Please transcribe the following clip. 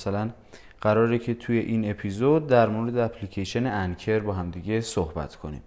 مثلا قراره که توی این اپیزود در مورد اپلیکیشن انکر با همدیگه صحبت کنیم.